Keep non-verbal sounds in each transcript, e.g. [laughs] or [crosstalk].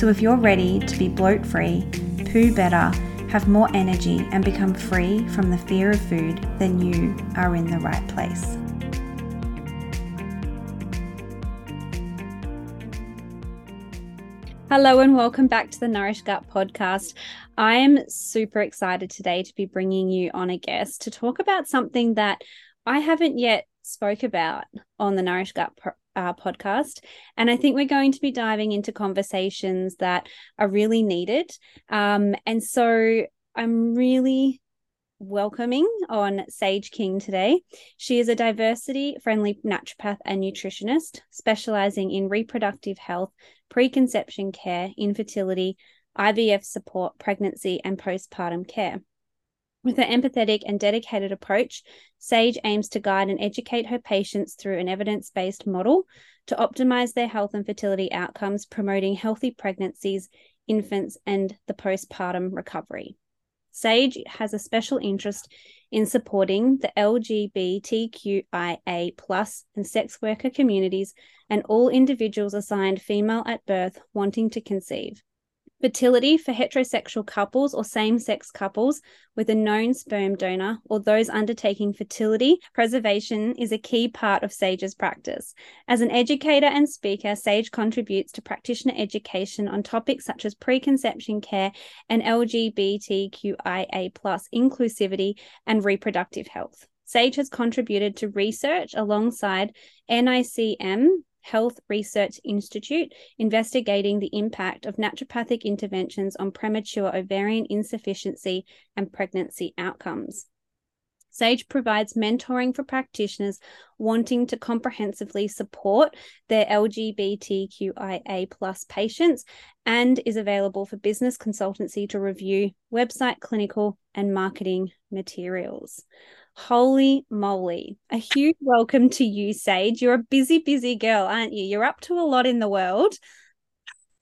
So if you're ready to be bloat free, poo better, have more energy, and become free from the fear of food, then you are in the right place. Hello, and welcome back to the Nourished Gut podcast. I am super excited today to be bringing you on a guest to talk about something that I haven't yet spoke about on the Nourished Gut uh, podcast. And I think we're going to be diving into conversations that are really needed. Um, and so I'm really welcoming on Sage King today. She is a diversity friendly naturopath and nutritionist specializing in reproductive health, preconception care, infertility, IVF support, pregnancy, and postpartum care. With her empathetic and dedicated approach, Sage aims to guide and educate her patients through an evidence based model to optimize their health and fertility outcomes, promoting healthy pregnancies, infants, and the postpartum recovery. Sage has a special interest in supporting the LGBTQIA plus and sex worker communities and all individuals assigned female at birth wanting to conceive. Fertility for heterosexual couples or same sex couples with a known sperm donor or those undertaking fertility preservation is a key part of Sage's practice. As an educator and speaker, Sage contributes to practitioner education on topics such as preconception care and LGBTQIA inclusivity and reproductive health. Sage has contributed to research alongside NICM Health Research Institute investigating the impact of naturopathic interventions on premature ovarian insufficiency and pregnancy outcomes. Sage provides mentoring for practitioners wanting to comprehensively support their LGBTQIA plus patients and is available for business consultancy to review website, clinical, and marketing materials. Holy moly. A huge welcome to you, Sage. You're a busy, busy girl, aren't you? You're up to a lot in the world.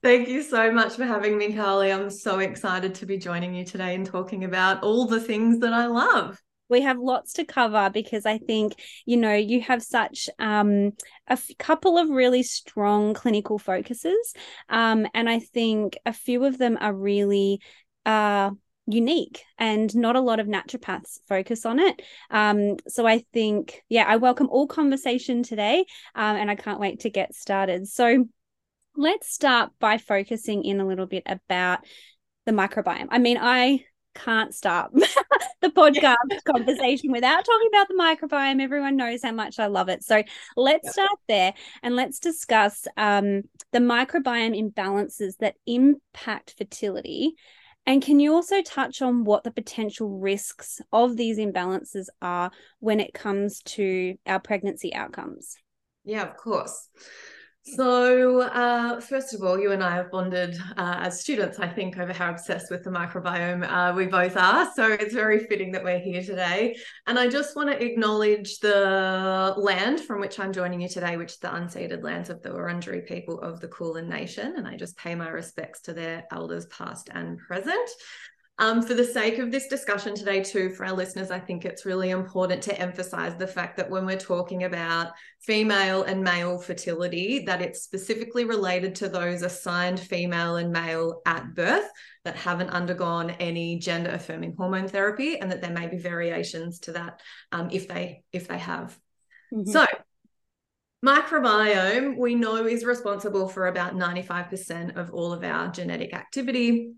Thank you so much for having me, Karly. I'm so excited to be joining you today and talking about all the things that I love. We have lots to cover because I think, you know, you have such um, a f- couple of really strong clinical focuses. Um, and I think a few of them are really uh, unique and not a lot of naturopaths focus on it. Um, so i think yeah i welcome all conversation today um, and i can't wait to get started. So let's start by focusing in a little bit about the microbiome. I mean i can't stop [laughs] the podcast conversation without talking about the microbiome. Everyone knows how much I love it. So let's start there and let's discuss um, the microbiome imbalances that impact fertility and can you also touch on what the potential risks of these imbalances are when it comes to our pregnancy outcomes? Yeah, of course. So, uh, first of all, you and I have bonded uh, as students, I think, over how obsessed with the microbiome uh, we both are. So, it's very fitting that we're here today. And I just want to acknowledge the land from which I'm joining you today, which is the unceded lands of the Wurundjeri people of the Kulin Nation. And I just pay my respects to their elders, past and present. Um, for the sake of this discussion today, too, for our listeners, I think it's really important to emphasize the fact that when we're talking about female and male fertility, that it's specifically related to those assigned female and male at birth that haven't undergone any gender affirming hormone therapy, and that there may be variations to that um, if they if they have. Mm-hmm. So microbiome we know is responsible for about 95% of all of our genetic activity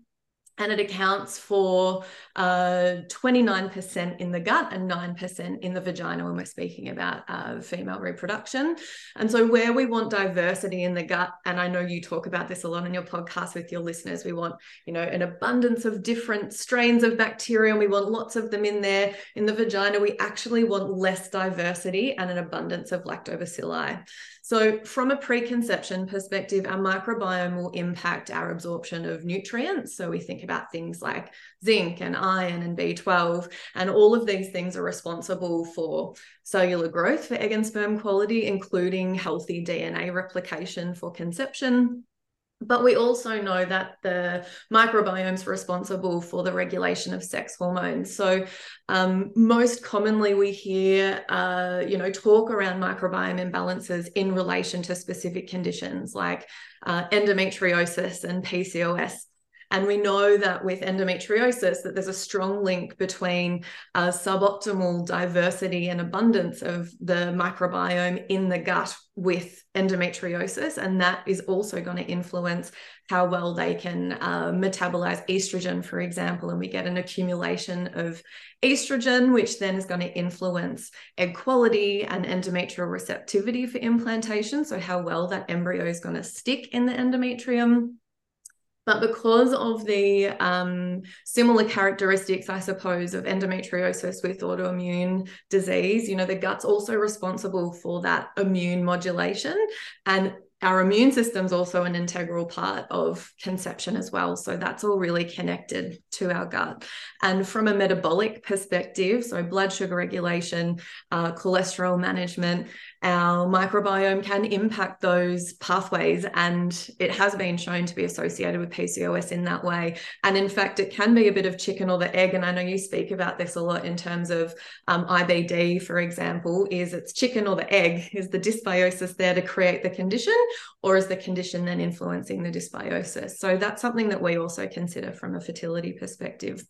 and it accounts for uh, 29% in the gut and 9% in the vagina when we're speaking about uh, female reproduction. And so, where we want diversity in the gut, and I know you talk about this a lot in your podcast with your listeners, we want, you know, an abundance of different strains of bacteria, and we want lots of them in there. In the vagina, we actually want less diversity and an abundance of lactobacilli. So, from a preconception perspective, our microbiome will impact our absorption of nutrients. So, we think about things like zinc and iron and B12, and all of these things are responsible for cellular growth for egg and sperm quality, including healthy DNA replication for conception but we also know that the microbiome is responsible for the regulation of sex hormones. So, um, most commonly, we hear, uh, you know, talk around microbiome imbalances in relation to specific conditions like uh, endometriosis and PCOS. And we know that with endometriosis, that there's a strong link between uh, suboptimal diversity and abundance of the microbiome in the gut with endometriosis. And that is also going to influence how well they can uh, metabolize estrogen, for example. And we get an accumulation of estrogen, which then is going to influence egg quality and endometrial receptivity for implantation. So, how well that embryo is going to stick in the endometrium but because of the um, similar characteristics, I suppose, of endometriosis with autoimmune disease, you know, the gut's also responsible for that immune modulation. And our immune system's also an integral part of conception as well. So that's all really connected to our gut. And from a metabolic perspective, so blood sugar regulation, uh, cholesterol management, our microbiome can impact those pathways. And it has been shown to be associated with PCOS in that way. And in fact, it can be a bit of chicken or the egg. And I know you speak about this a lot in terms of um, IBD, for example, is it's chicken or the egg? Is the dysbiosis there to create the condition? Or is the condition then influencing the dysbiosis? So that's something that we also consider from a fertility perspective.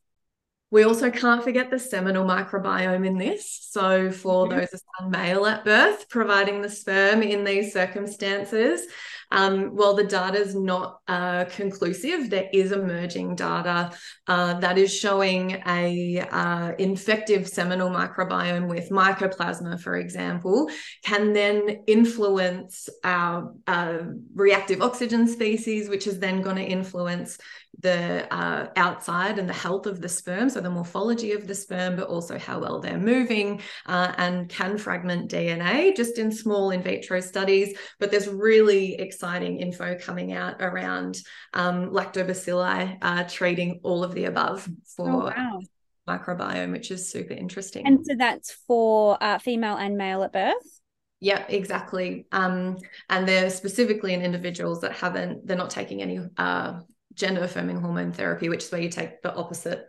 We also can't forget the seminal microbiome in this. So, for mm-hmm. those assigned male at birth, providing the sperm in these circumstances, um, while the data is not uh, conclusive, there is emerging data uh, that is showing a uh, infective seminal microbiome with mycoplasma, for example, can then influence our uh, reactive oxygen species, which is then going to influence the uh, outside and the health of the sperm, so the morphology of the sperm, but also how well they're moving uh, and can fragment DNA just in small in vitro studies. But there's really exciting info coming out around um, lactobacilli uh, treating all of the above for. Oh, wow. Microbiome, which is super interesting. And so that's for uh, female and male at birth? Yeah, exactly. Um, and they're specifically in individuals that haven't, they're not taking any uh, gender affirming hormone therapy, which is where you take the opposite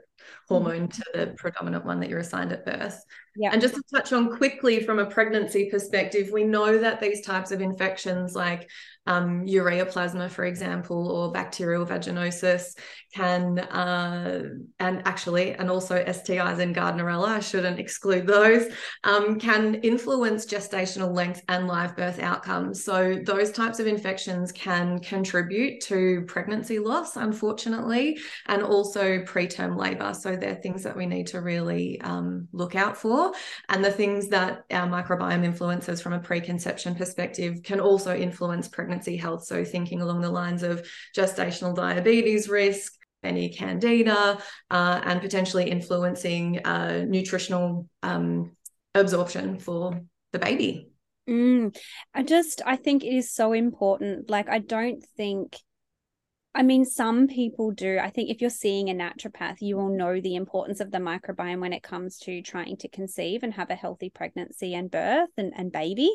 hormone to the predominant one that you're assigned at birth. Yeah. And just to touch on quickly from a pregnancy perspective, we know that these types of infections like um, ureaplasma, for example, or bacterial vaginosis can, uh, and actually, and also STIs and Gardnerella, I shouldn't exclude those, um, can influence gestational length and live birth outcomes. So, those types of infections can contribute to pregnancy loss, unfortunately, and also preterm labor. So, they're things that we need to really um, look out for. And the things that our microbiome influences from a preconception perspective can also influence pregnancy pregnancy health. So, thinking along the lines of gestational diabetes risk, any candida, uh, and potentially influencing uh, nutritional um, absorption for the baby. Mm, I just, I think it is so important. Like, I don't think I mean, some people do. I think if you're seeing a naturopath, you will know the importance of the microbiome when it comes to trying to conceive and have a healthy pregnancy and birth and, and baby.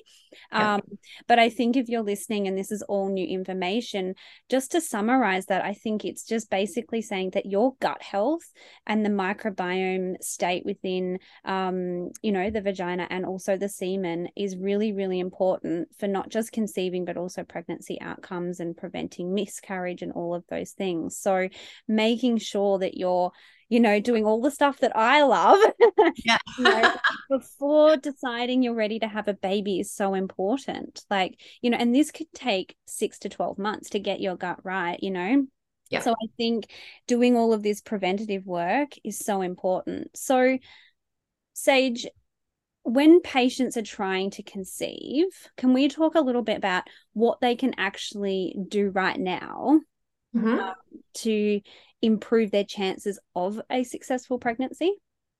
Yeah. Um, but I think if you're listening and this is all new information, just to summarize that, I think it's just basically saying that your gut health and the microbiome state within, um, you know, the vagina and also the semen is really, really important for not just conceiving, but also pregnancy outcomes and preventing miscarriage and all all of those things. So making sure that you're you know, doing all the stuff that I love. [laughs] Yeah. you know, before deciding you're ready to have a baby is so important. Like, you know, and this could take six to 12 months to get your gut right, you know? Yeah. So I think doing all of this preventative work is so important. So, Sage, when patients are trying to conceive, can we talk a little bit about what they can actually do right now mm-hmm. um, to improve their chances of a successful pregnancy?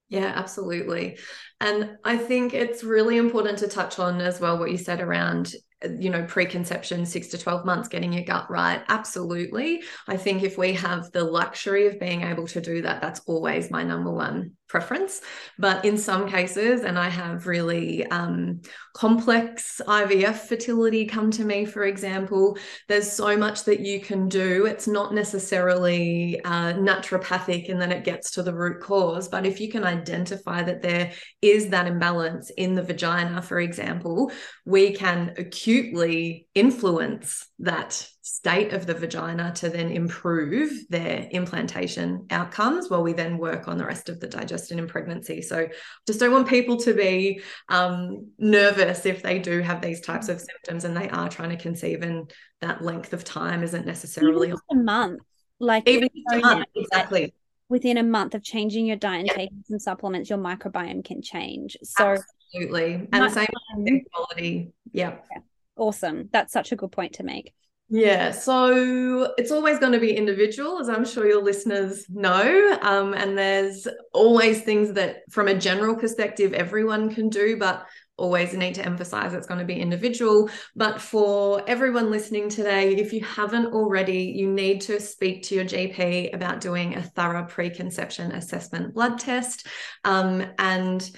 Yeah, absolutely. And I think it's really important to touch on as well what you said around you know, preconception, six to 12 months, getting your gut right. Absolutely. I think if we have the luxury of being able to do that, that's always my number one preference. But in some cases, and I have really um, complex IVF fertility come to me, for example, there's so much that you can do. It's not necessarily uh, naturopathic and then it gets to the root cause. But if you can identify that there is that imbalance in the vagina, for example, we can acutely influence that state of the vagina to then improve their implantation outcomes while we then work on the rest of the digestion in pregnancy. So just don't want people to be um, nervous if they do have these types of symptoms and they are trying to conceive and that length of time isn't necessarily a month. Like even a month, exactly. Within a month of changing your diet and taking some supplements, your microbiome can change. So absolutely. And the same quality. Yeah. yeah. Awesome. That's such a good point to make. Yeah, so it's always going to be individual, as I'm sure your listeners know. Um, and there's always things that, from a general perspective, everyone can do, but always need to emphasize it's going to be individual. But for everyone listening today, if you haven't already, you need to speak to your GP about doing a thorough preconception assessment blood test. Um, and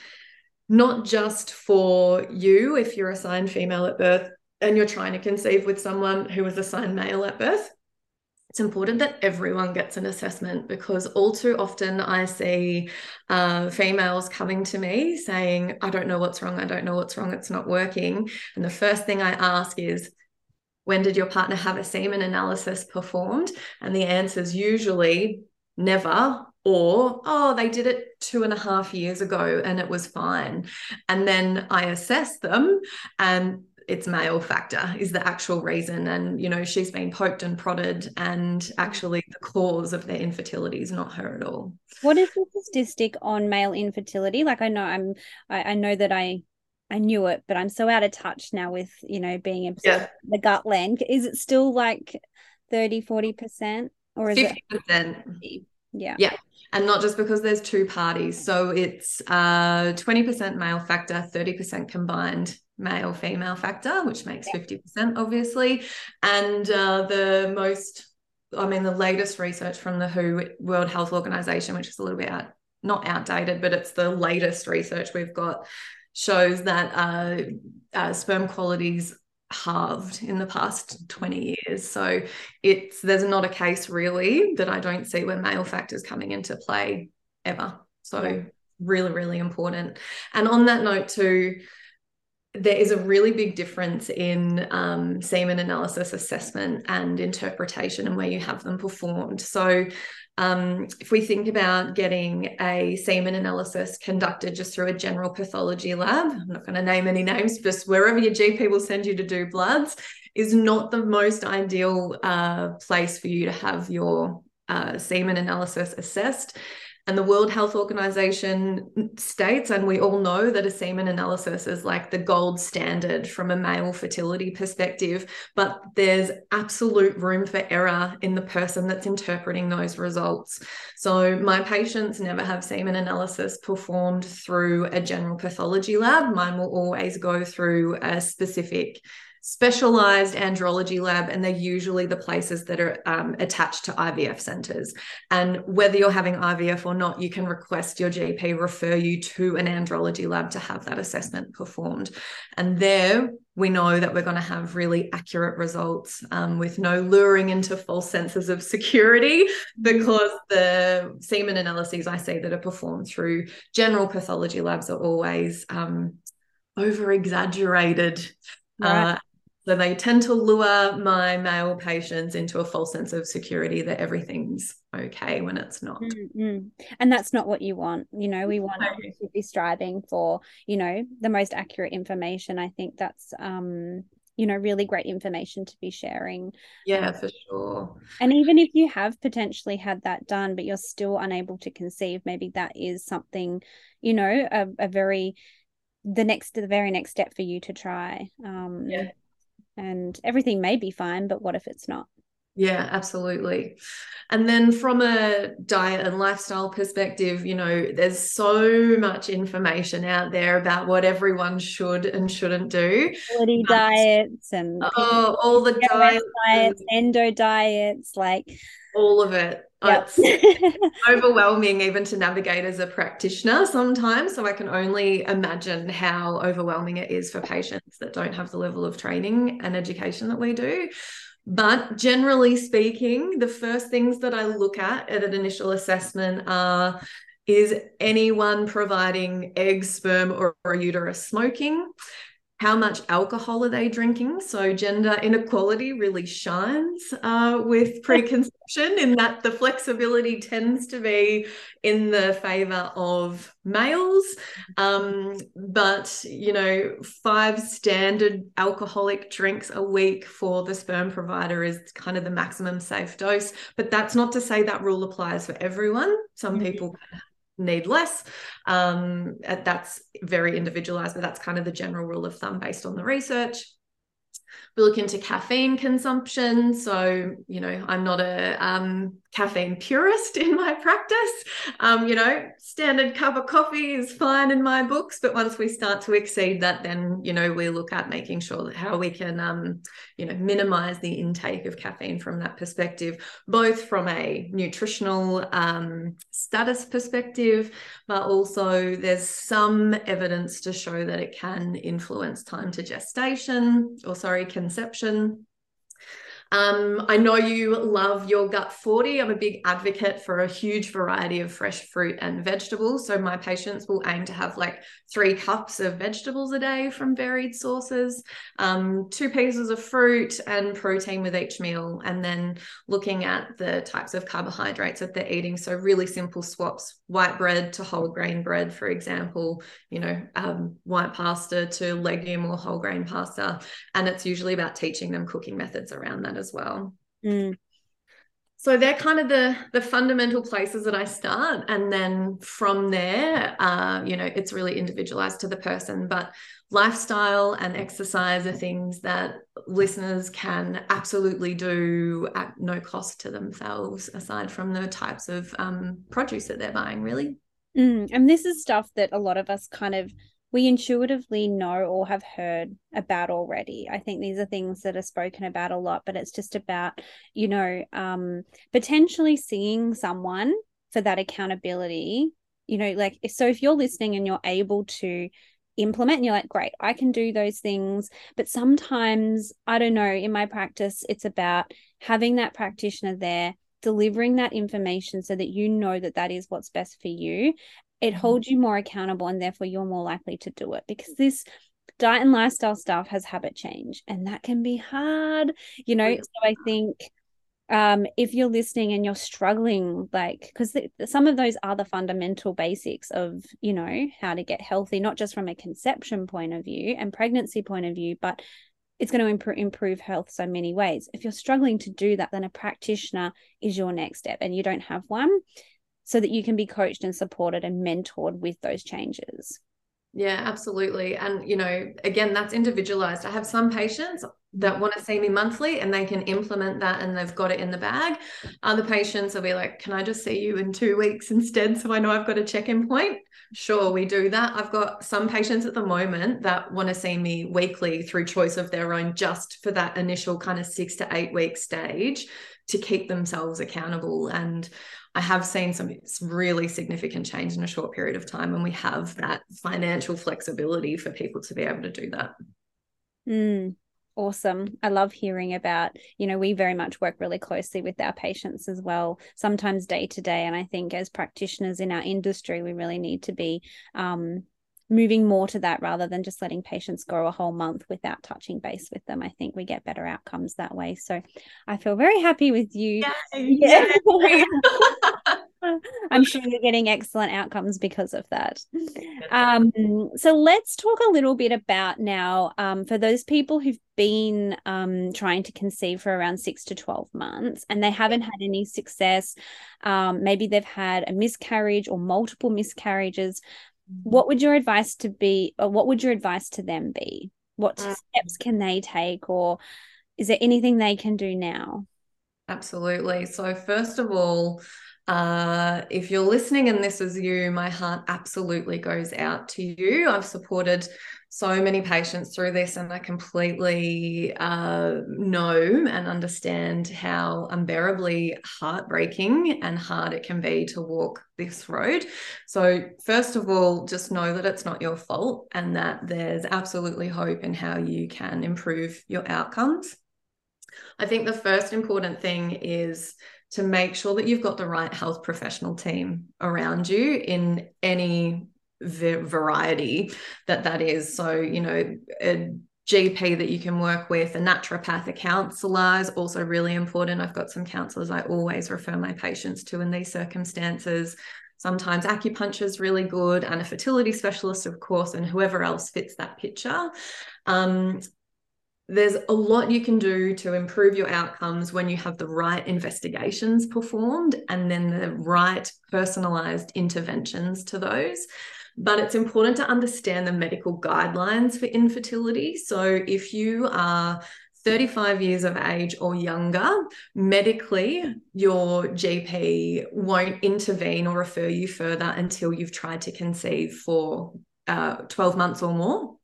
not just for you, if you're assigned female at birth, and you're trying to conceive with someone who was assigned male at birth, it's important that everyone gets an assessment because all too often I see uh, females coming to me saying, I don't know what's wrong. I don't know what's wrong. It's not working. And the first thing I ask is, when did your partner have a semen analysis performed? And the answer is usually never or oh they did it two and a half years ago and it was fine and then i assess them and it's male factor is the actual reason. And you know she's been poked and prodded and actually the cause of their infertility is not her at all. What is the statistic on male infertility? Like i know i'm i, I know that i i knew it but i'm so out of touch now with you know being in yeah. the gut land is it still like 30 40 percent or is 50%. it yeah. Yeah. And not just because there's two parties. So it's uh 20% male factor 30% combined male female factor, which makes 50%, obviously. And uh, the most, I mean, the latest research from the WHO World Health Organization, which is a little bit out, not outdated, but it's the latest research we've got, shows that uh, uh, sperm qualities halved in the past 20 years so it's there's not a case really that i don't see where male factors coming into play ever so yeah. really really important and on that note too there is a really big difference in um, semen analysis assessment and interpretation and where you have them performed. So, um, if we think about getting a semen analysis conducted just through a general pathology lab, I'm not going to name any names, just wherever your GP will send you to do bloods, is not the most ideal uh, place for you to have your uh, semen analysis assessed. And the World Health Organization states, and we all know that a semen analysis is like the gold standard from a male fertility perspective, but there's absolute room for error in the person that's interpreting those results. So, my patients never have semen analysis performed through a general pathology lab. Mine will always go through a specific specialized andrology lab, and they're usually the places that are um, attached to IVF centers. And whether you're having IVF or not, you can request your GP refer you to an andrology lab to have that assessment performed. And there, we know that we're going to have really accurate results um, with no luring into false senses of security because the semen analyses I see that are performed through general pathology labs are always um, over exaggerated. Right. Uh, so they tend to lure my male patients into a false sense of security that everything's okay when it's not. Mm-hmm. And that's not what you want. You know, we want to be striving for, you know, the most accurate information. I think that's um you know really great information to be sharing yeah for sure and even if you have potentially had that done but you're still unable to conceive maybe that is something you know a, a very the next the very next step for you to try um yeah and everything may be fine but what if it's not Yeah, absolutely. And then from a diet and lifestyle perspective, you know, there's so much information out there about what everyone should and shouldn't do. Quality um, diets and uh, oh, all the diets, diets, endo diets, like all of it. Yep. It's overwhelming even to navigate as a practitioner sometimes. So I can only imagine how overwhelming it is for patients that don't have the level of training and education that we do. But generally speaking, the first things that I look at at an initial assessment are is anyone providing egg, sperm, or, or uterus smoking? How much alcohol are they drinking? So gender inequality really shines uh, with [laughs] preconception in that the flexibility tends to be in the favor of males. Um, but, you know, five standard alcoholic drinks a week for the sperm provider is kind of the maximum safe dose. But that's not to say that rule applies for everyone. Some mm-hmm. people need less. Um, that's very individualized, but that's kind of the general rule of thumb based on the research. We look into caffeine consumption. So, you know, I'm not a um, caffeine purist [laughs] in my practice. Um, you know, standard cup of coffee is fine in my books, but once we start to exceed that, then you know we look at making sure that how we can, um, you know, minimize the intake of caffeine from that perspective, both from a nutritional um, status perspective, but also there's some evidence to show that it can influence time to gestation, or sorry, conception. Um, I know you love your gut 40. I'm a big advocate for a huge variety of fresh fruit and vegetables. So my patients will aim to have like three cups of vegetables a day from varied sources, um, two pieces of fruit and protein with each meal, and then looking at the types of carbohydrates that they're eating. So really simple swaps: white bread to whole grain bread, for example. You know, um, white pasta to legume or whole grain pasta, and it's usually about teaching them cooking methods around that as well. Mm. So they're kind of the the fundamental places that I start, and then from there, uh, you know, it's really individualized to the person. But lifestyle and exercise are things that listeners can absolutely do at no cost to themselves, aside from the types of um, produce that they're buying. Really, mm. and this is stuff that a lot of us kind of we intuitively know or have heard about already. I think these are things that are spoken about a lot, but it's just about, you know, um, potentially seeing someone for that accountability. You know, like, so if you're listening and you're able to implement and you're like great i can do those things but sometimes i don't know in my practice it's about having that practitioner there delivering that information so that you know that that is what's best for you it mm-hmm. holds you more accountable and therefore you're more likely to do it because this diet and lifestyle stuff has habit change and that can be hard you know? So i think um if you're listening and you're struggling like because some of those are the fundamental basics of you know how to get healthy not just from a conception point of view and pregnancy point of view but it's going to improve, improve health so many ways. If you're struggling to do that then a practitioner is your next step and you don't have one so that you can be coached and supported and mentored with those changes. Yeah, absolutely. And, you know, again, that's individualized. I have some patients that want to see me monthly and they can implement that and they've got it in the bag. Other patients will be like, Can I just see you in two weeks instead? So I know I've got a check in point. Sure, we do that. I've got some patients at the moment that want to see me weekly through choice of their own, just for that initial kind of six to eight week stage to keep themselves accountable. And I have seen some really significant change in a short period of time, and we have that financial flexibility for people to be able to do that. Mm, awesome. I love hearing about, you know, we very much work really closely with our patients as well, sometimes day to day. And I think as practitioners in our industry, we really need to be um, moving more to that rather than just letting patients go a whole month without touching base with them. I think we get better outcomes that way. So I feel very happy with you. Yay. [laughs] Yeah. [laughs] I'm sure you're getting excellent outcomes because of that. Um, so let's talk a little bit about now um, for those people who've been um, trying to conceive for around six to 12 months and they haven't had any success. Um, maybe they've had a miscarriage or multiple miscarriages what would your advice to be or what would your advice to them be what mm. steps can they take or is there anything they can do now Absolutely. So, first of all, uh, if you're listening and this is you, my heart absolutely goes out to you. I've supported so many patients through this, and I completely uh, know and understand how unbearably heartbreaking and hard it can be to walk this road. So, first of all, just know that it's not your fault and that there's absolutely hope in how you can improve your outcomes. I think the first important thing is to make sure that you've got the right health professional team around you in any variety that that is. So, you know, a GP that you can work with, a naturopath, a counselor is also really important. I've got some counselors I always refer my patients to in these circumstances. Sometimes acupuncture is really good, and a fertility specialist, of course, and whoever else fits that picture. Um, there's a lot you can do to improve your outcomes when you have the right investigations performed and then the right personalized interventions to those. But it's important to understand the medical guidelines for infertility. So if you are 35 years of age or younger, medically, your GP won't intervene or refer you further until you've tried to conceive for uh, 12 months or more.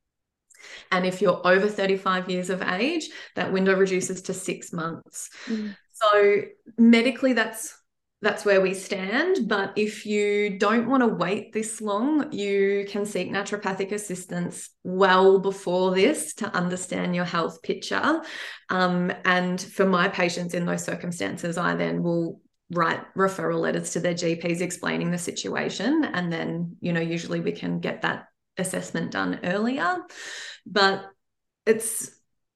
And if you're over 35 years of age, that window reduces to six months. Mm. So medically, that's that's where we stand. But if you don't want to wait this long, you can seek naturopathic assistance well before this to understand your health picture. Um, and for my patients in those circumstances, I then will write referral letters to their GPs explaining the situation. And then, you know, usually we can get that assessment done earlier. But it's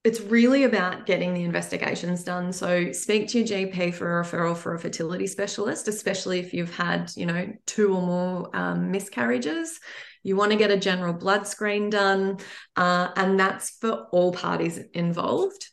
it's really about getting the investigations done. So speak to your GP for a referral for a fertility specialist, especially if you've had, you know, two or more um, miscarriages. You want to get a general blood screen done, uh, and that's for all parties involved.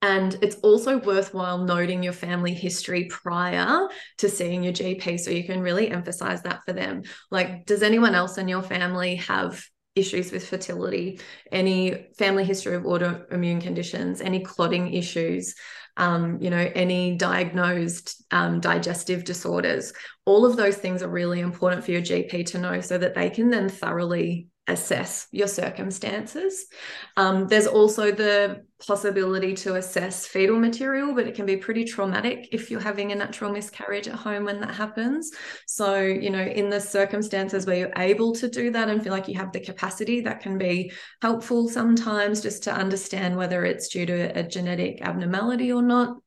And it's also worthwhile noting your family history prior to seeing your GP so you can really emphasize that for them. Like, does anyone else in your family have issues with fertility, any family history of autoimmune conditions, any clotting issues, um, you know, any diagnosed um, digestive disorders. All of those things are really important for your GP to know so that they can then thoroughly assess your circumstances. Um, there's also the possibility to assess fetal material, but it can be pretty traumatic if you're having a natural miscarriage at home when that happens. So, you know, in the circumstances where you're able to do that and feel like you have the capacity, that can be helpful sometimes just to understand whether it's due to a genetic abnormality or not.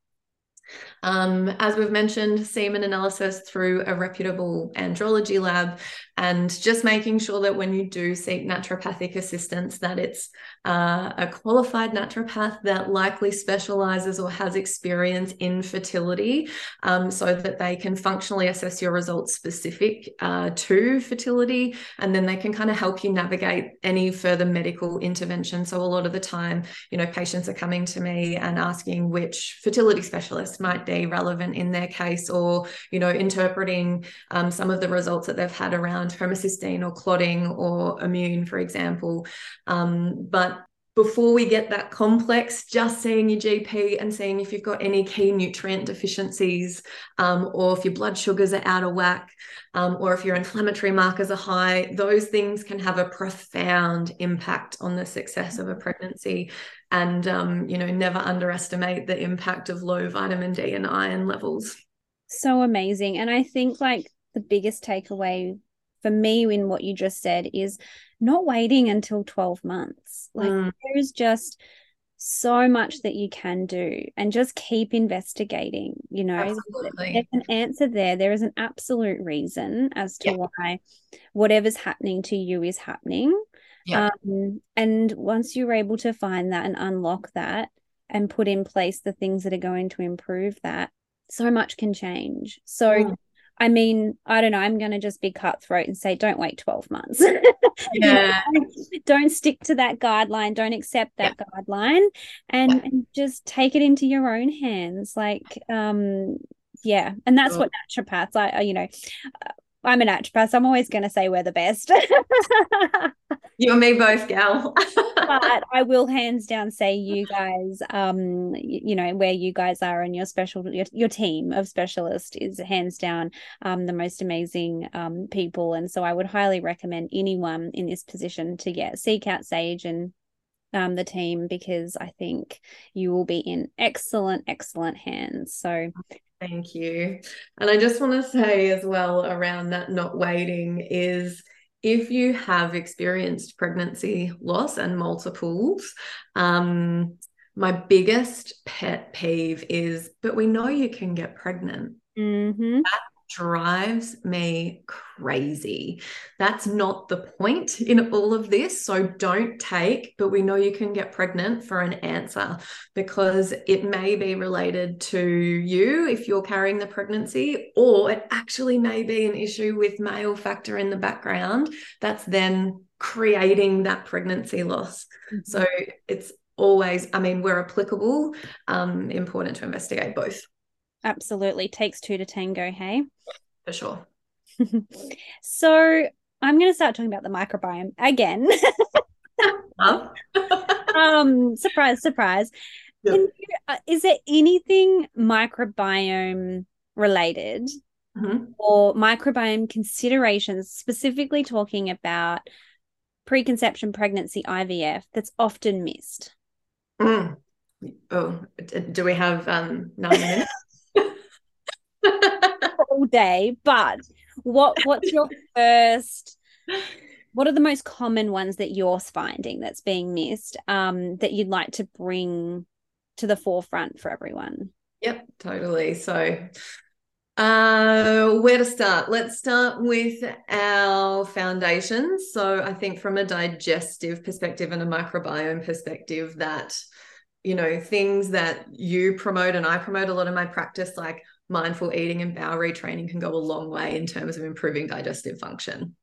Um, as we've mentioned, semen analysis through a reputable andrology lab, and just making sure that when you do seek naturopathic assistance, that it's uh, a qualified naturopath that likely specializes or has experience in fertility, um, so that they can functionally assess your results specific uh, to fertility, and then they can kind of help you navigate any further medical intervention. So a lot of the time, you know, patients are coming to me and asking which fertility specialist might be relevant in their case or you know interpreting um, some of the results that they've had around homocysteine or clotting or immune for example um, but before we get that complex, just seeing your GP and seeing if you've got any key nutrient deficiencies, um, or if your blood sugars are out of whack, um, or if your inflammatory markers are high, those things can have a profound impact on the success of a pregnancy. And, um, you know, never underestimate the impact of low vitamin D and iron levels. So amazing. And I think like the biggest takeaway for me in what you just said is not waiting until 12 months. Like mm. there is just so much that you can do and just keep investigating you know Absolutely. there's an answer there there is an absolute reason as to yeah. why whatever's happening to you is happening yeah. Um, and once you're able to find that and unlock that and put in place the things that are going to improve that so much can change so mm. I mean, I don't know. I'm going to just be cutthroat and say, don't wait 12 months. [laughs] Yeah. don't stick to that guideline. Don't accept that yeah. guideline and, yeah. and just take it into your own hands. Like, um, yeah. And that's sure. what naturopaths, I, you know, I'm a naturopath, I'm always going to say we're the best. [laughs] You and me both, gal. but [laughs] I will hands down say you guys, um, you, you, know, where you guys are and your special, your, your team of specialists is hands down um, the most amazing um, people. And so I would highly recommend anyone in this position to get seek out Sage and um, the team because I think you will be in excellent, excellent hands. So thank you. And I just want to say as well around that not waiting is if you have experienced pregnancy loss and multiples, um, my biggest pet peeve is, but we know you can get pregnant. Mm-hmm. That drives me crazy. That's not the point in all of this. So don't take, but we know you can get pregnant for an answer because it may be related to you if you're carrying the pregnancy, or it actually may be an issue with male factor in the background that's then creating that pregnancy loss. Mm-hmm. So it's always, I mean, we're applicable, um, important to investigate both. Absolutely. Takes two to tango, hey? For sure. [laughs] so I'm going to start talking about the microbiome again. [laughs] um, surprise, surprise. Yep. You, uh, is there anything microbiome related mm-hmm. or microbiome considerations, specifically talking about preconception, pregnancy, IVF, that's often missed? Mm. Oh, do we have um, nine minutes? [laughs] day, but what what's your [laughs] first what are the most common ones that you're finding that's being missed um, that you'd like to bring to the forefront for everyone? Yep, totally. So uh, where to start? Let's start with our foundations. So I think from a digestive perspective and a microbiome perspective that you know things that you promote and I promote a lot in my practice like mindful eating and bowel retraining can go a long way in terms of improving digestive function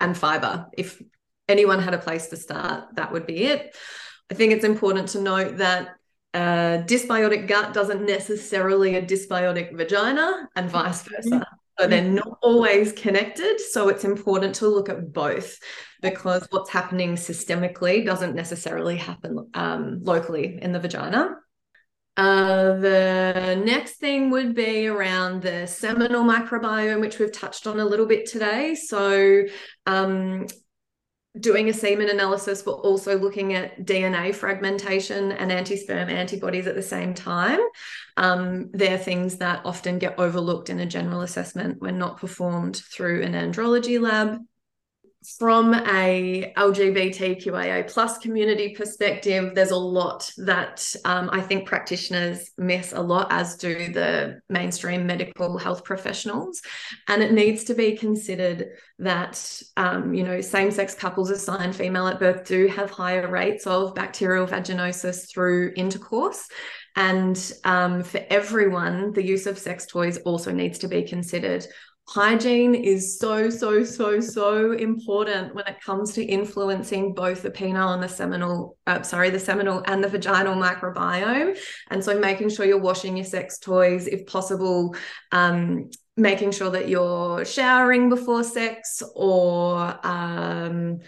and fiber. If anyone had a place to start, that would be it. I think it's important to note that a dysbiotic gut doesn't necessarily a dysbiotic vagina and vice versa. Mm-hmm. So they're not always connected. So it's important to look at both because what's happening systemically doesn't necessarily happen um, locally in the vagina. Uh, the next thing would be around the seminal microbiome, which we've touched on a little bit today. So, um, doing a semen analysis, but also looking at DNA fragmentation and anti-sperm antibodies at the same time. Um, they're things that often get overlooked in a general assessment when not performed through an andrology lab from a LGBTQIA plus community perspective, there's a lot that um, I think practitioners miss a lot, as do the mainstream medical health professionals. And it needs to be considered that, um, you know, same-sex couples assigned female at birth do have higher rates of bacterial vaginosis through intercourse. And um, for everyone, the use of sex toys also needs to be considered hygiene is so so so so important when it comes to influencing both the penile and the seminal uh, sorry the seminal and the vaginal microbiome. And so making sure you're washing your sex toys if possible um, making sure that you're showering before sex or um,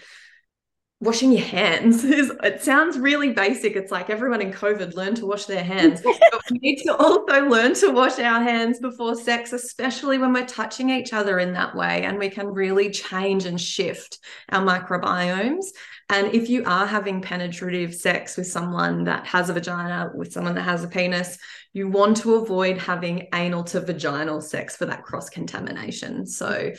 washing your hands [laughs] is it sounds really basic. It's like everyone in covid learned to wash their hands [laughs] but we need to also learn to wash our hands before sex especially when we're touching each other in that way and we can really change and shift our microbiomes. And if you are having penetrative sex with someone that has a vagina with someone that has a penis you want to avoid having anal to vaginal sex for that cross contamination so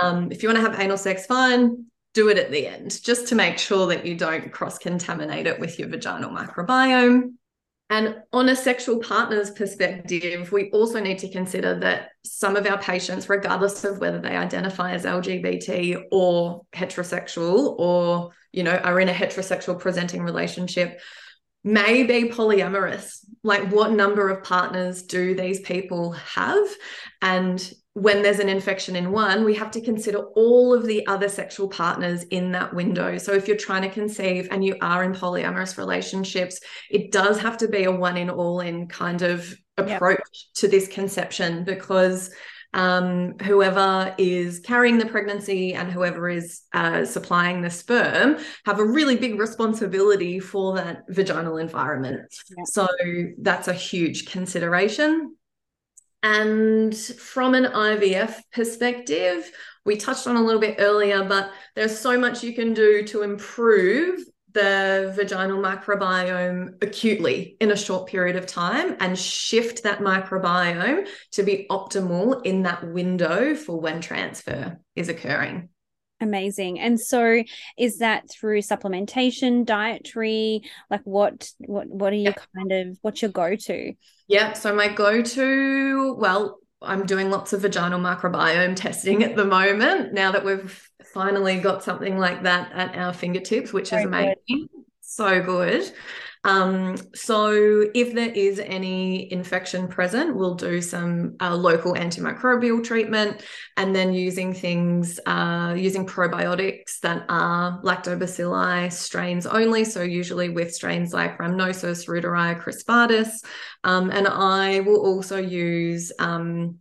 um, if you want to have anal sex fine do it at the end just to make sure that you don't cross contaminate it with your vaginal microbiome. And on a sexual partner's perspective, we also need to consider that some of our patients, regardless of whether they identify as LGBT or heterosexual or, you know, are in a heterosexual presenting relationship, may be polyamorous. Like, what number of partners do these people have? And when there's an infection in one, we have to consider all of the other sexual partners in that window. So if you're trying to conceive and you are in polyamorous relationships, it does have to be a one in all in kind of approach yep. to this conception because um, whoever is carrying the pregnancy and whoever is uh, supplying the sperm have a really big responsibility for that vaginal environment. Yeah. So that's a huge consideration. And from an IVF perspective, we touched on a little bit earlier, but there's so much you can do to improve the vaginal microbiome acutely in a short period of time and shift that microbiome to be optimal in that window for when transfer is occurring. Amazing. And so is that through supplementation, dietary, like what what what are you yeah. kind of what's your go-to? Yeah, so my go-to, well, I'm doing lots of vaginal microbiome testing at the moment now that we've finally got something like that at our fingertips, which Very is amazing. Good. So good. Um, so if there is any infection present, we'll do some uh, local antimicrobial treatment and then using things, uh, using probiotics that are lactobacilli strains only. So usually with strains like Rhamnosus, Reuteri, crispatus. Um, and I will also use um,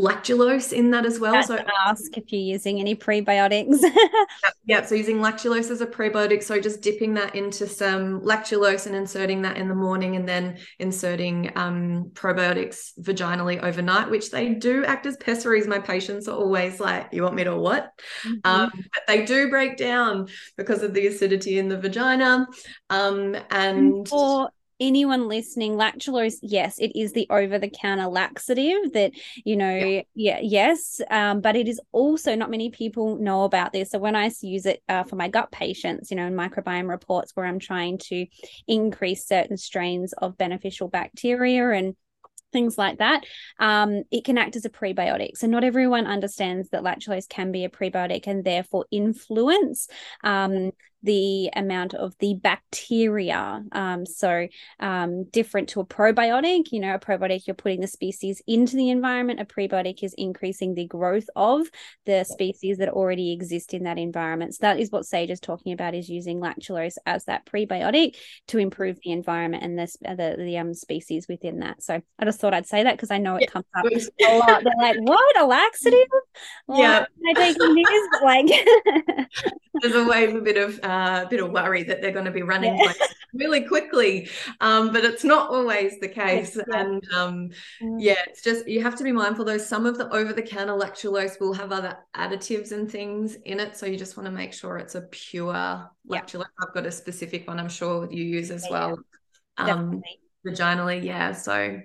lactulose in that as well. so ask if you're using any prebiotics. [laughs] yeah, so using lactulose as a prebiotic. So just dipping that into some lactulose and inserting that in the morning and then inserting um, probiotics vaginally overnight, which they do act as pessaries. My patients are always like, you want me to what? Mm-hmm. Um, but they do break down because of the acidity in the vagina. Um, and for anyone listening, lactulose, yes, it is the over the counter laxative that, you know, yeah, yeah yes. Um, but it is also not many people know about this. So when I use it uh, for my gut patients, you know, in microbiome reports where I'm trying to increase certain strains of beneficial bacteria and things like that, um, it can act as a prebiotic. So not everyone understands that lactulose can be a prebiotic and therefore influence um, the amount of the bacteria. Um, so, um, different to a probiotic, you know, a probiotic, you're putting the species into the environment. A prebiotic is increasing the growth of the species that already exist in that environment. So, that is what Sage is talking about is using lactulose as that prebiotic to improve the environment and the, the, the um, species within that. So, I just thought I'd say that because I know it yeah. comes up a lot. They're like, what? A laxative? [laughs] yeah. I taking this? Like, [laughs] there's a always a bit of uh, a bit of worry that they're going to be running yeah. really quickly, um, but it's not always the case. Yeah. And um, mm. yeah, it's just you have to be mindful. Though some of the over-the-counter lactulose will have other additives and things in it, so you just want to make sure it's a pure lactulose. I've got a specific one. I'm sure you use as well. Um, vaginally, yeah. So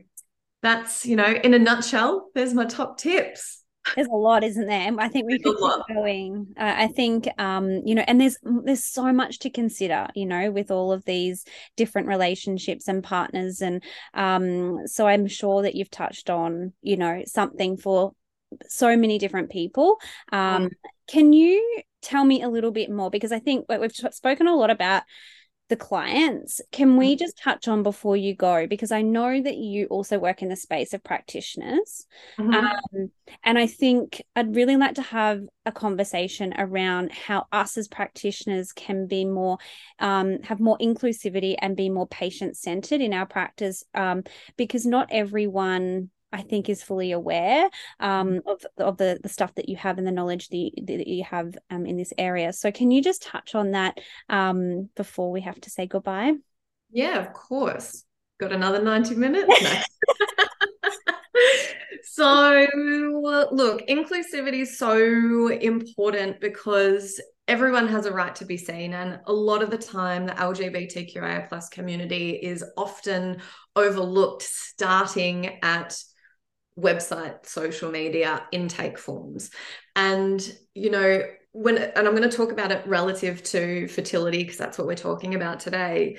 that's you know, in a nutshell, there's my top tips there's a lot isn't there? I think we could keep going. Uh, i think um you know and there's there's so much to consider you know with all of these different relationships and partners. And um so i'm sure that you've touched on you know something for so many different people. Um mm. can you tell me a little bit more? Because i think we've spoken a lot about the clients. Can we mm-hmm. just touch on before you go? Because I know that you also work in the space of practitioners. Mm-hmm. Um, and I think I'd really like to have a conversation around how us as practitioners can be more, um, have more inclusivity and be more patient centered in our practice. Um, because not everyone I think is fully aware um, mm-hmm. of of the the stuff that you have and the knowledge that you, that you have um, in this area. So can you just touch on that um, before we have to say goodbye? Yeah, of course. Got another ninety minutes. [laughs] [laughs] so look, inclusivity is so important because everyone has a right to be seen and a lot of the time the lgbtqia plus community is often overlooked starting at website, social media, intake forms. And, you know, when, and I'm going to talk about it relative to fertility because that's what we're talking about today,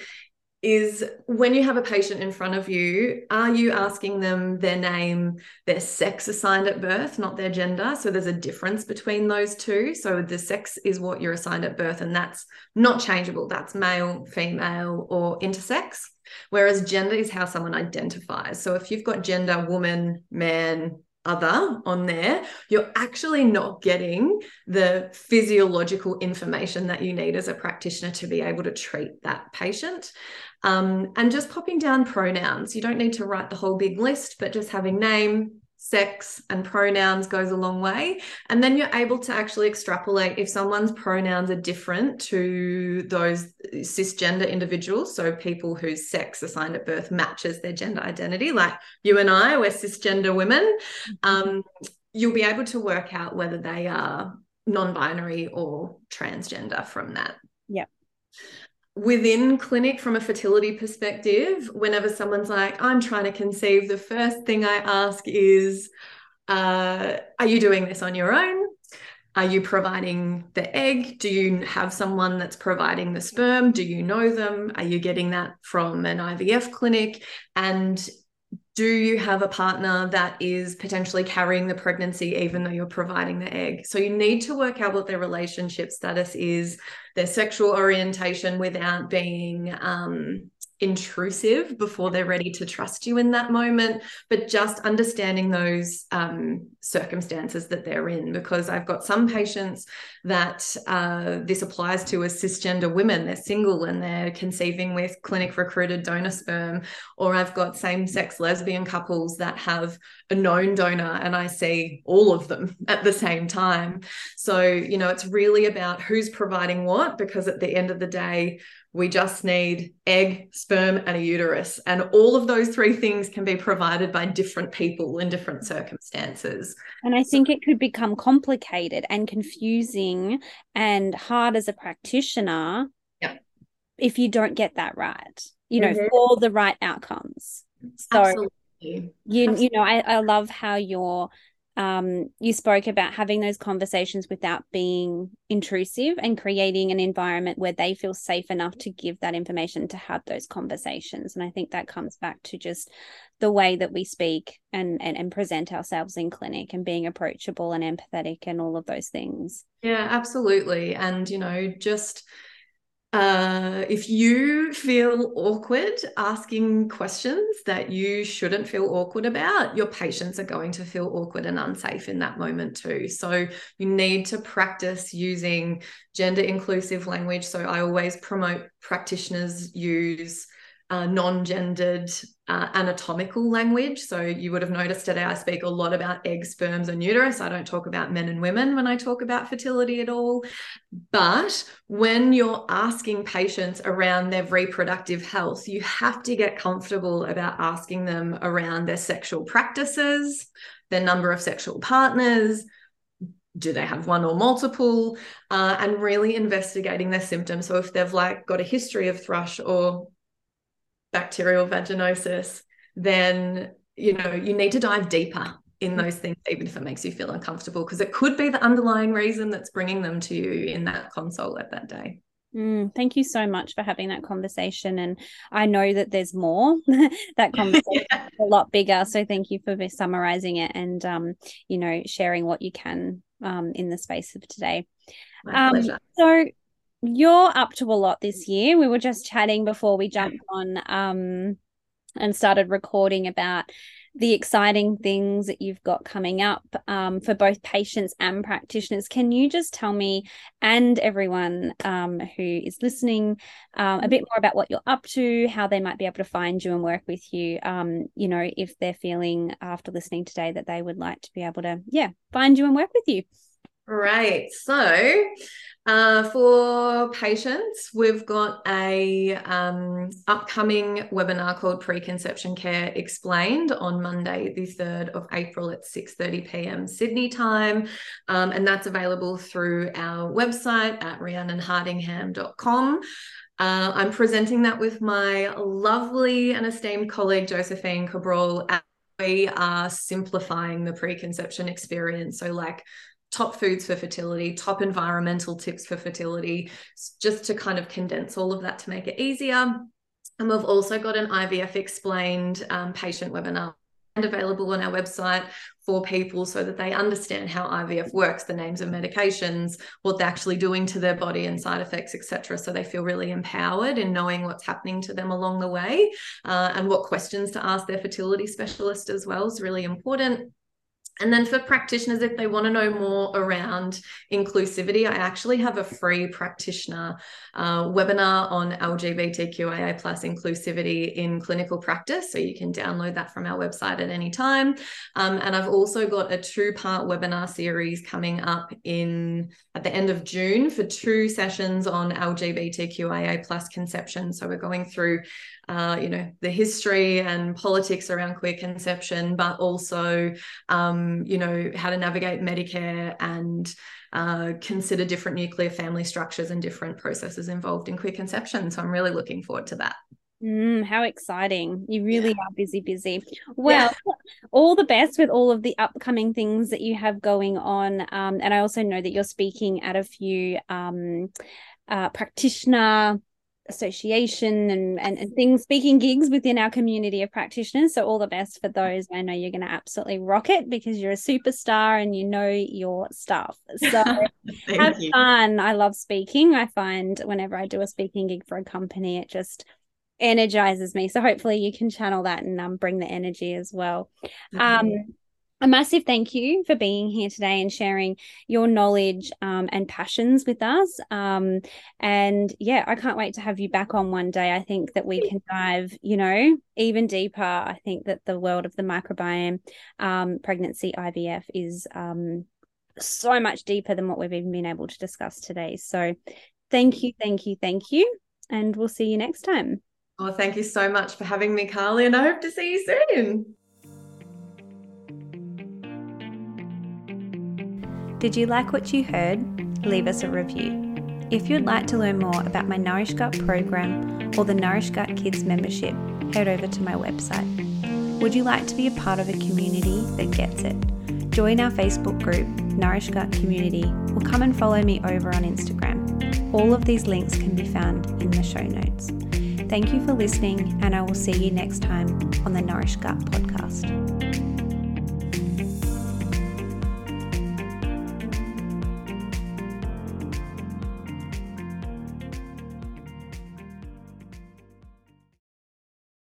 is when you have a patient in front of you, are you asking them their name, their sex assigned at birth, not their gender? So there's a difference between those two. So the sex is what you're assigned at birth, and that's not changeable. That's male, female, or intersex. Whereas gender is how someone identifies. So if you've got gender, woman, man, other on there, you're actually not getting the physiological information that you need as a practitioner to be able to treat that patient. Um, and just popping down pronouns. You don't need to write the whole big list, but just having name, sex and pronouns goes a long way. And then you're able to actually extrapolate if someone's pronouns are different to those cisgender individuals. So people whose sex assigned at birth matches their gender identity, like you and I, we're cisgender women. Mm-hmm. Um, you'll be able to work out whether they are non-binary or transgender from that. Yeah. Within clinic, from a fertility perspective, whenever someone's like, I'm trying to conceive, the first thing I ask is, uh, Are you doing this on your own? Are you providing the egg? Do you have someone that's providing the sperm? Do you know them? Are you getting that from an IVF clinic? And do you have a partner that is potentially carrying the pregnancy even though you're providing the egg? So you need to work out what their relationship status is their sexual orientation without being um, intrusive before they're ready to trust you in that moment but just understanding those um, circumstances that they're in. Because i've got some patients that uh, this applies to as cisgender women. They're single and they're conceiving with clinic recruited donor sperm. Or i've got same-sex lesbian couples that have a known donor and i see all of them [laughs] at the same time. So you know it's really about who's providing what because at the end of the day we just need egg, sperm, and a uterus. And all of those three things can be provided by different people in different circumstances. And I think it could become complicated and confusing and hard as a practitioner yeah. if you don't get that right, you know, mm-hmm. for the right outcomes. So Absolutely. you Absolutely. you know, I, I love how you're um, you spoke about having those conversations without being intrusive and creating an environment where they feel safe enough to give that information to have those conversations. And I think that comes back to just the way that we speak and, and, and present ourselves in clinic and being approachable and empathetic and all of those things. Yeah, absolutely. And, you know, just uh, if you feel awkward asking questions that you shouldn't feel awkward about, your patients are going to feel awkward and unsafe in that moment too. So you need to practice using gender inclusive language. So I always promote practitioners use uh, non-gendered uh, anatomical language. So you would have noticed today I speak a lot about eggs, sperms, and uterus. I don't talk about men and women when I talk about fertility at all. But when you're asking patients around their reproductive health, you have to get comfortable about asking them around their sexual practices, their number of sexual partners, do they have one or multiple uh, and really investigating their symptoms so if they've like got a history of thrush or bacterial vaginosis, then you know you need to dive deeper in mm. those things, even if it makes you feel uncomfortable, because it could be the underlying reason that's bringing them to you in that consult at that day. Mm, thank you so much for having that conversation. And I know that there's more. [laughs] that [laughs] conversation yeah. a lot bigger. So thank you for summarizing it and um, you know, sharing what you can um in the space of today. My um, pleasure. so you're up to a lot this year. We were just chatting before we jumped on um, and started recording about the exciting things that you've got coming up um, for both patients and practitioners. Can you just tell me and everyone um, who is listening um, a bit more about what you're up to, how they might be able to find you and work with you? Um, you know, if they're feeling after listening today that they would like to be able to, yeah, find you and work with you. Right. So, uh, for patients, we've got a um, upcoming webinar called Preconception Care Explained on Monday, the 3rd of April at 6.30 p.m. Sydney time. Um, and that's available through our website at rhiannonhardingham.com. Uh, I'm presenting that with my lovely and esteemed colleague, Josephine Cabral. We are simplifying the preconception experience. So, like top foods for fertility, top environmental tips for fertility, just to kind of condense all of that to make it easier. And we've also got an IVF explained um, patient webinar and available on our website for people so that they understand how IVF works, the names of medications, what they're actually doing to their body and side effects, etc. So they feel really empowered in knowing what's happening to them along the way uh, and what questions to ask their fertility specialist as well is really important. And then for practitioners, if they want to know more around inclusivity, I actually have a free practitioner uh, webinar on LGBTQIA plus inclusivity in clinical practice. So you can download that from our website at any time. Um, and I've also got a two-part webinar series coming up in at the end of June for two sessions on LGBTQIA plus conception. So we're going through uh, you know, the history and politics around queer conception, but also, um, you know, how to navigate Medicare and uh, consider different nuclear family structures and different processes involved in queer conception. So I'm really looking forward to that. Mm, how exciting. You really yeah. are busy, busy. Well, yeah. all the best with all of the upcoming things that you have going on. Um, and I also know that you're speaking at a few um, uh, practitioner association and, and, and things speaking gigs within our community of practitioners. So all the best for those. I know you're going to absolutely rock it because you're a superstar and you know your stuff. [laughs] So have you. fun. I love speaking. I find whenever i do a speaking gig for a company it just energizes me. So hopefully you can channel that and um, bring the energy as well. Mm-hmm. um a massive thank you for being here today and sharing your knowledge um, and passions with us. Um, and yeah, I can't wait to have you back on one day. I think that we can dive, you know, even deeper. I think that the world of the microbiome, um, pregnancy, IVF is um, so much deeper than what we've even been able to discuss today. So thank you, thank you, thank you. And we'll see you next time. Well, thank you so much for having me, Karly, and I hope to see you soon. Did you like what you heard? Leave us a review. If you'd like to learn more about my Nourished Gut program or the Nourished Gut Kids membership, head over to my website. Would you like to be a part of a community that gets it? Join our Facebook group, Nourished Gut Community, or come and follow me over on Instagram. All of these links can be found in the show notes. Thank you for listening, and I will see you next time on the Nourished Gut podcast.